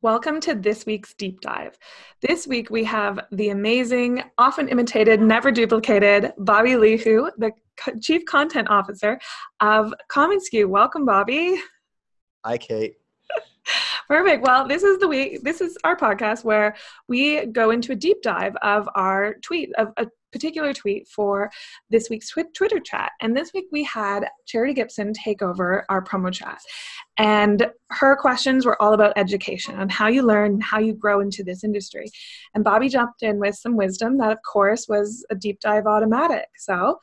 Welcome to this week's deep dive. This week we have the amazing, often imitated, never duplicated Bobby Lehew, the Chief Content Officer of commonsku. Welcome, Bobby. Hi, Kate. Perfect. Well, this is the week. This is our podcast where we go into a deep dive of our tweet of a particular tweet for this week's Twitter chat. And this week we had Charity Gibson take over our promo chat. And her questions were all about education and how you learn, how you grow into this industry. And Bobby jumped in with some wisdom that, of course, was a deep dive automatic. So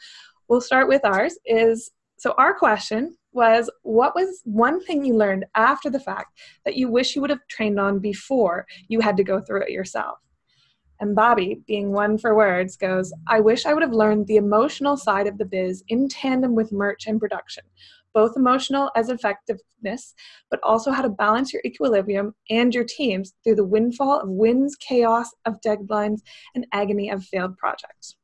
we'll start with ours. Is so our question was what was one thing you learned after the fact that you wish you would have trained on before you had to go through it yourself? And Bobby, being one for words, goes, I wish I would have learned the emotional side of the biz in tandem with merch and production, both emotional as effectiveness, but also how to balance your equilibrium and your teams through the windfall of wins, chaos of deadlines, and agony of failed projects.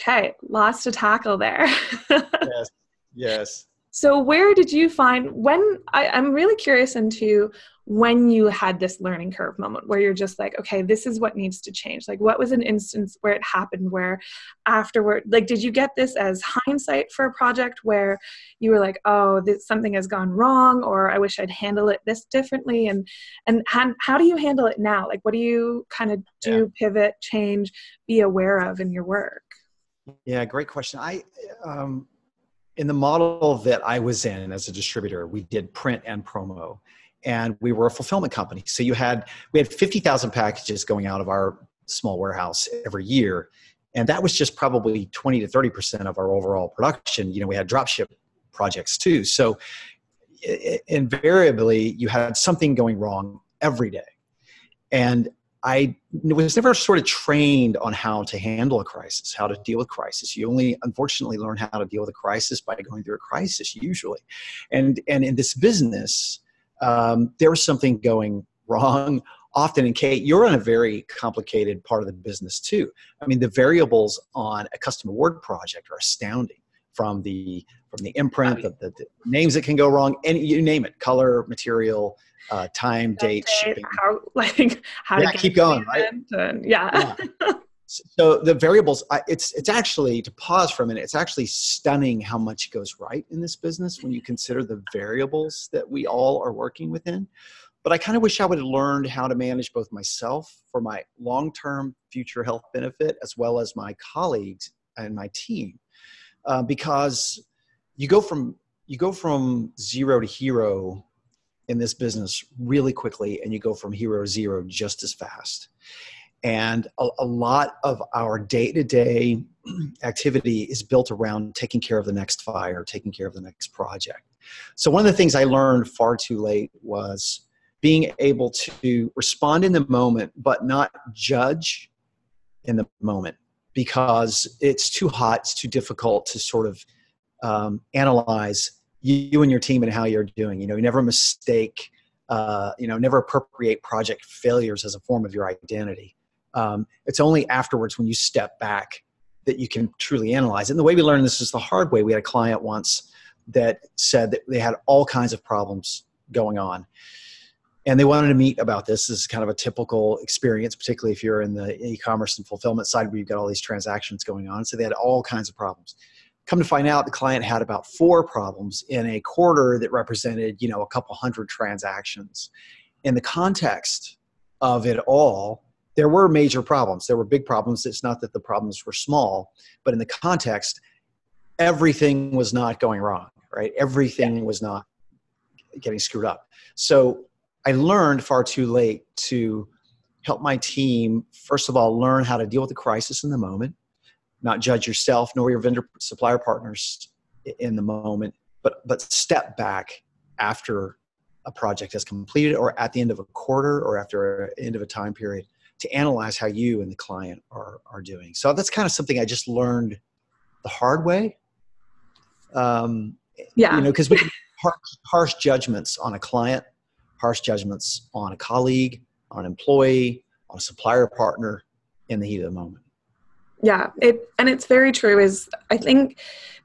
Okay, lots to tackle there. yes, yes. So, where did you find when I, I'm really curious into when you had this learning curve moment where you're just like, okay, this is what needs to change? Like, what was an instance where it happened where afterward, like, did you get this as hindsight for a project where you were like, oh, this something has gone wrong, or I wish I'd handle it this differently? And and how, how do you handle it now? Like, what do you kind of do, yeah. pivot, change, be aware of in your work? Yeah, great question. I um, in the model that I was in as a distributor, we did print and promo, and we were a fulfillment company. So you had we had fifty thousand packages going out of our small warehouse every year, and that was just probably twenty to thirty percent of our overall production. You know, we had dropship projects too. So invariably, you had something going wrong every day, and I was never sort of trained on how to handle a crisis, how to deal with crisis. You only, unfortunately, learn how to deal with a crisis by going through a crisis, usually. And and in this business, um, there was something going wrong often. And Kate, you're in a very complicated part of the business too. I mean, the variables on a custom award project are astounding. From the from the imprint, the, the, the names that can go wrong, and you name it, color, material uh, time, date, date, shipping. How like how yeah, keep going, right? And, yeah. yeah. so the variables, it's it's actually to pause for a minute. It's actually stunning how much goes right in this business when you consider the variables that we all are working within. But I kind of wish I would have learned how to manage both myself for my long-term future health benefit as well as my colleagues and my team, uh, because you go from you go from zero to hero in this business really quickly and you go from hero to zero just as fast. And a, a lot of our day-to-day activity is built around taking care of the next fire taking care of the next project. So one of the things i learned far too late was being able to respond in the moment but not judge in the moment because it's too hot it's too difficult to sort of um, analyze you and your team and how you're doing. You know, you never mistake, uh, you know, never appropriate project failures as a form of your identity. Um, it's only afterwards when you step back that you can truly analyze. And the way we learned this is the hard way. We had a client once that said that they had all kinds of problems going on. And they wanted to meet about this. This is kind of a typical experience, particularly if you're in the e-commerce and fulfillment side where you've got all these transactions going on. So they had all kinds of problems. Come to find out the client had about four problems in a quarter that represented you know a couple hundred transactions. In the context of it all there were major problems. There were big problems. It's not that the problems were small but in the context everything was not going wrong right? Everything was not getting screwed up. So i learned far too late to help my team first of all learn how to deal with the crisis in the moment not judge yourself nor your vendor supplier partners in the moment, but but step back after a project has completed or at the end of a quarter or after the end of a time period to analyze how you and the client are are doing. So that's kind of something I just learned the hard way. Um, yeah, you know, because we harsh, harsh judgments on a client, harsh judgments on a colleague, on an employee, on a supplier partner in the heat of the moment. yeah it and it's very true is i think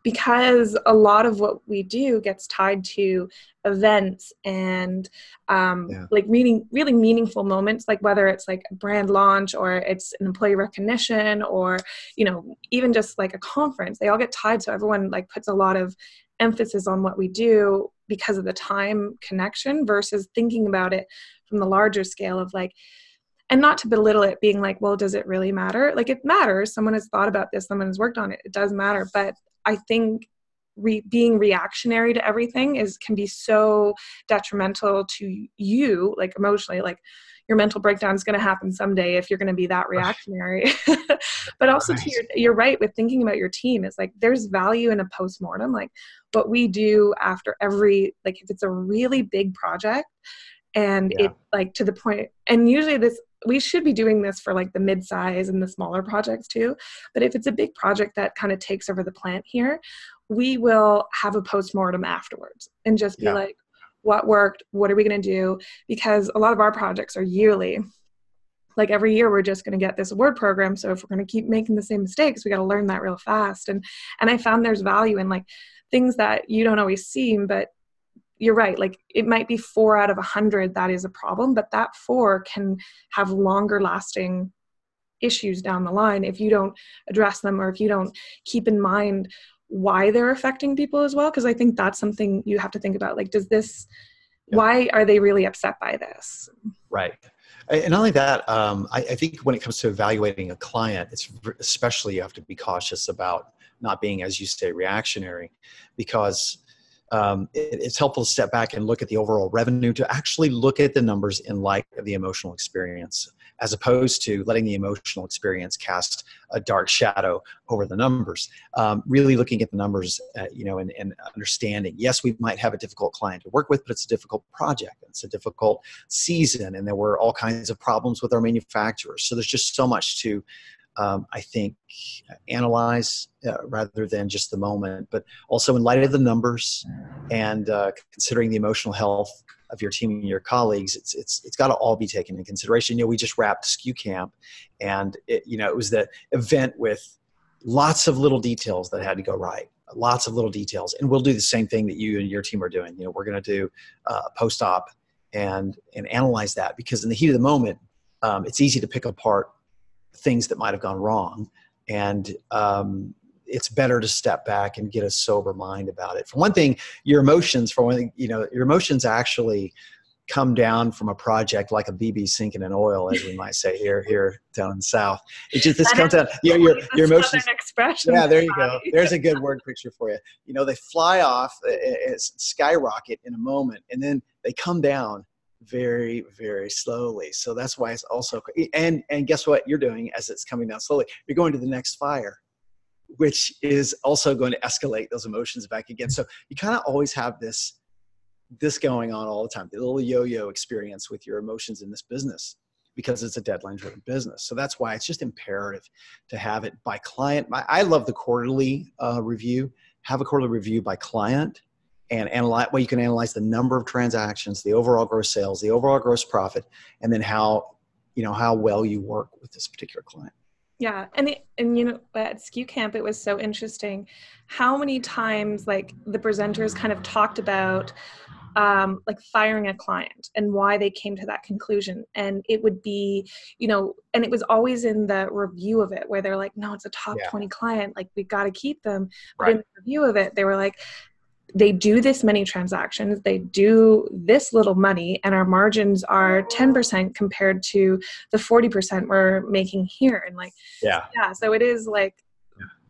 because a lot of what we do gets tied to events and um, yeah. like really really meaningful moments like whether it's like a brand launch or it's an employee recognition or you know even just like a conference they all get tied so everyone like puts a lot of emphasis on what we do because of the time connection versus thinking about it from the larger scale of like and not to belittle it being like well does it really matter? Like it matters. Someone has thought about this. Someone has worked on it. It does matter. But i think re- being reactionary to everything is can be so detrimental to you like emotionally like your mental breakdown is going to happen someday if you're going to be that reactionary. But also to your, you're right with thinking about your team is like there's value in a post-mortem like what we do after every like if it's a really big project and yeah. it like to the point and usually this we should be doing this for like the mid-size and the smaller projects too but if it's a big project that kind of takes over the plant here we will have a post-mortem afterwards and just be yeah. like what worked? What are we going to do? Because a lot of our projects are yearly. Like every year we're just going to get this award program so if we're going to keep making the same mistakes we got to learn that real fast. And and i found there's value in like things that you don't always see but you're right like it might be four out of a hundred that is a problem but that four can have longer lasting issues down the line if you don't address them or if you don't keep in mind why they're affecting people as well because i think that's something you have to think about like does this why are they really upset by this? Right. And not only that um, I, I, think when it comes to evaluating a client it's especially you have to be cautious about not being as you say reactionary because um, it, it's helpful to step back and look at the overall revenue to actually look at the numbers in light of the emotional experience as opposed to letting the emotional experience cast a dark shadow over the numbers. Um, really looking at the numbers uh, you know and, and, understanding yes we might have a difficult client to work with but it's a difficult project it's a difficult season and there were all kinds of problems with our manufacturers. So there's just so much to um, I think, analyze uh, rather than just the moment, but also in light of the numbers and uh, considering the emotional health of your team and your colleagues, it's it's it's got to all be taken into consideration. You know, we just wrapped SKU Camp, and it, you know it was the event with lots of little details that had to go right lots of little details and we'll do the same thing that you and your team are doing you know we're going to do uh, post-op and and analyze that because in the heat of the moment um, it's easy to pick apart things that might have gone wrong and um, it's better to step back and get a sober mind about it for one thing your emotions for one thing you know your emotions actually come down from a project like a BB sinking in oil, as we might say here here down in the south. It just this comes. You know, your your emotions. Expression yeah, there you go. There's a good word picture for you. You know, they fly off, eh, eh, eh, skyrocket in a moment, and then they come down very very slowly so that's why it's also and and guess what you're doing as it's coming down slowly you're going to the next fire which is also going to escalate those emotions back again. So you kind of always have this this going on all the time the little yo-yo experience with your emotions in this business because it's a deadline driven business. So that's why it's just imperative to have it by client. I, love the quarterly uh, review. Have a quarterly review by client and analyze well you can analyze the number of transactions the overall gross sales the overall gross profit and then how you know how well you work with this particular client yeah and the, and you know at SKU Camp it was so interesting how many times like the presenters kind of talked about um, like firing a client and why they came to that conclusion and it would be you know and it was always in the review of it where they're like no it's a top yeah. 20 client like we've got to keep them but right. in the review of it they were like they do this many transactions, they do this little money, and our margins are 10% compared to the 40% we're making here. And like, yeah, yeah. So it is like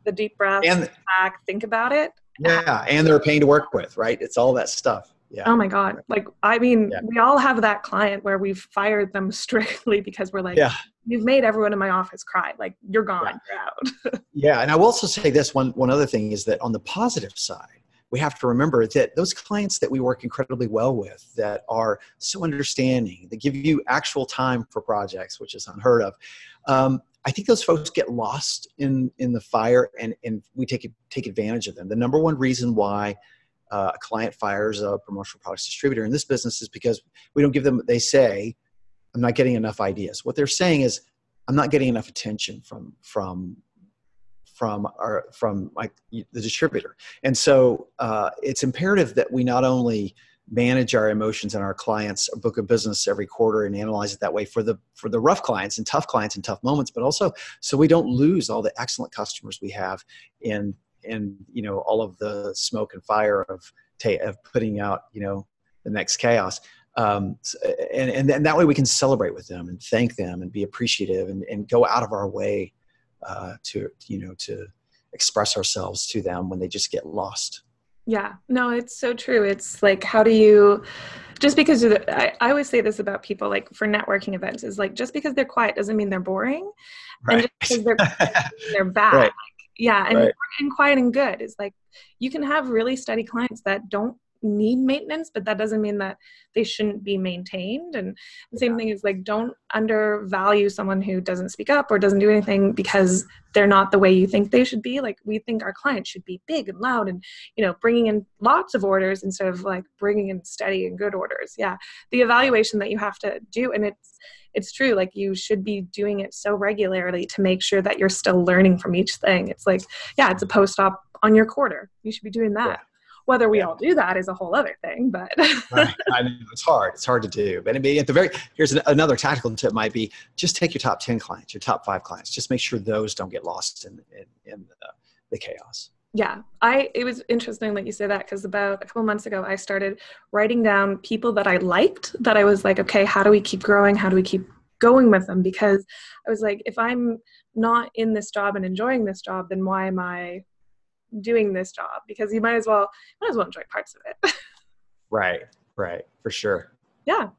the deep breath, and back, think about it. Yeah, and they're paying to work with, right? It's all that stuff. Yeah. Oh my God. Like, I mean, yeah. we all have that client where we've fired them strictly because we're like, yeah. you've made everyone in my office cry. Like, you're gone, yeah. you're out. yeah. And I will also say this one, one other thing is that on the positive side, we have to remember that those clients that we work incredibly well with that are so understanding that give you actual time for projects which is unheard of um, i think those folks get lost in in the fire and and we take take advantage of them. The number one reason why uh, a client fires a promotional products distributor in this business is because we don't give them they say i'm not getting enough ideas. What they're saying is i'm not getting enough attention from from from our from like the distributor. And so uh, it's imperative that we not only manage our emotions and our clients book of business every quarter and analyze it that way for the for the rough clients and tough clients and tough moments but also so we don't lose all the excellent customers we have in in you know all of the smoke and fire of of putting out you know the next chaos. Um, and, and, and that way we can celebrate with them and thank them and be appreciative and, and go out of our way uh, to you know to express ourselves to them when they just get lost yeah no it's so true it's like how do you just because I, I always say this about people like for networking events is like just because they're quiet doesn't mean they're boring right. and just because they're they're bad right. yeah and, right. and quiet and good is like you can have really steady clients that don't need maintenance but that doesn't mean that they shouldn't be maintained. And the same thing is like don't undervalue someone who doesn't speak up or doesn't do anything because they're not the way you think they should be. Like we think our clients should be big and loud and you know bringing in lots of orders instead of like bringing in steady and good orders. Yeah the evaluation that you have to do and it's it's true like you should be doing it so regularly to make sure that you're still learning from each thing. It's like yeah it's a post op on your quarter. You should be doing that. Yeah. Whether we all do that is a whole other thing, but right. I know it's hard. It's hard to do. But at the very here's another tactical tip might be just take your top ten clients, your top five clients. Just make sure those don't get lost in in, in the, the chaos yeah i it was interesting that you say that because about a couple months ago i started writing down people that i liked that i was like okay how do we keep growing how do we keep going with them because i was like if i'm not in this job and enjoying this job then why am i doing this job because you might as well might as well enjoy parts of it. right, right, for sure. Yeah.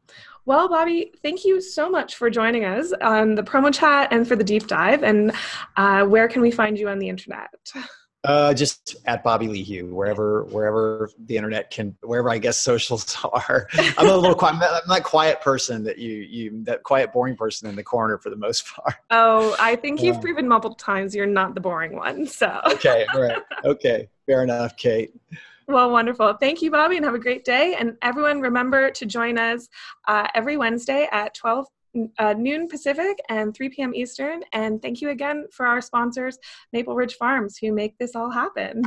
Well, Bobby, thank you so much for joining us on the promo chat and for the deep dive. And uh, where can we find you on the internet? Uh, just at Bobby Lehew, wherever wherever the internet can, wherever I guess socials are. I'm a little quiet. I'm that quiet person that you you that quiet boring person in the corner for the most part. Oh, I think you've proven multiple times you're not the boring one. So okay, right, okay, fair enough, Kate. Well, wonderful. Thank you, Bobby, and have a great day. And everyone, remember to join us uh, every Wednesday at 12 uh, noon Pacific and 3 p.m. Eastern. And thank you again for our sponsors, Maple Ridge Farms, who make this all happen.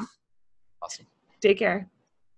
Awesome. Take care.